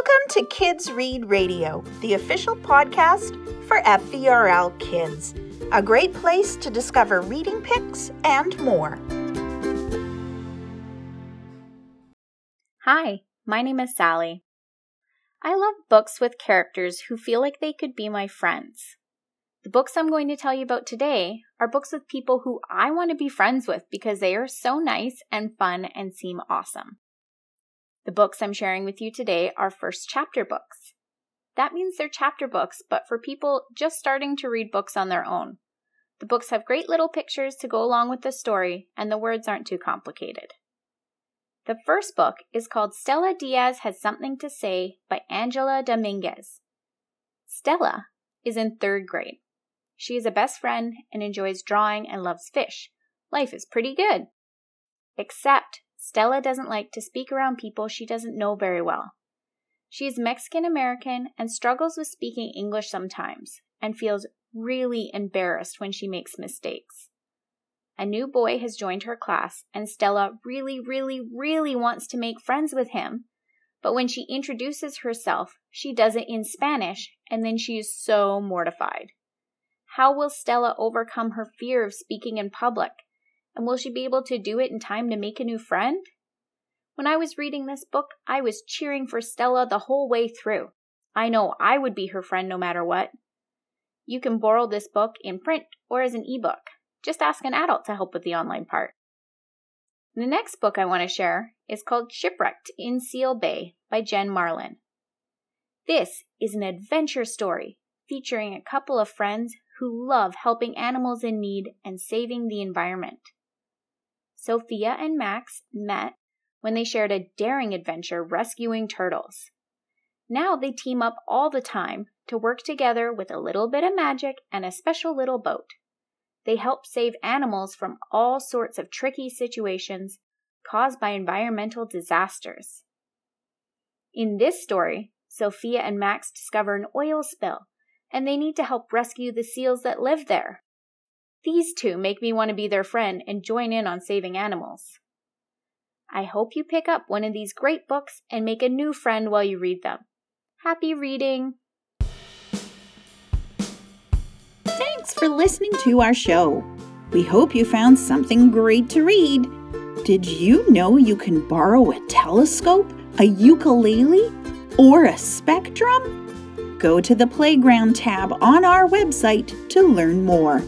Welcome to Kids Read Radio, the official podcast for FVRL Kids, a great place to discover reading picks and more. Hi, my name is Sally. I love books with characters who feel like they could be my friends. The books I'm going to tell you about today are books with people who I want to be friends with because they are so nice and fun and seem awesome. The books I'm sharing with you today are first chapter books. That means they're chapter books, but for people just starting to read books on their own. The books have great little pictures to go along with the story, and the words aren't too complicated. The first book is called Stella Diaz Has Something to Say by Angela Dominguez. Stella is in third grade. She is a best friend and enjoys drawing and loves fish. Life is pretty good. Except Stella doesn't like to speak around people she doesn't know very well. She is Mexican American and struggles with speaking English sometimes and feels really embarrassed when she makes mistakes. A new boy has joined her class, and Stella really, really, really wants to make friends with him. But when she introduces herself, she does it in Spanish, and then she is so mortified. How will Stella overcome her fear of speaking in public? And will she be able to do it in time to make a new friend? When I was reading this book, I was cheering for Stella the whole way through. I know I would be her friend no matter what. You can borrow this book in print or as an ebook. Just ask an adult to help with the online part. The next book I want to share is called Shipwrecked in Seal Bay by Jen Marlin. This is an adventure story featuring a couple of friends who love helping animals in need and saving the environment. Sophia and Max met when they shared a daring adventure rescuing turtles. Now they team up all the time to work together with a little bit of magic and a special little boat. They help save animals from all sorts of tricky situations caused by environmental disasters. In this story, Sophia and Max discover an oil spill, and they need to help rescue the seals that live there. These two make me want to be their friend and join in on saving animals. I hope you pick up one of these great books and make a new friend while you read them. Happy reading! Thanks for listening to our show. We hope you found something great to read. Did you know you can borrow a telescope, a ukulele, or a spectrum? Go to the Playground tab on our website to learn more.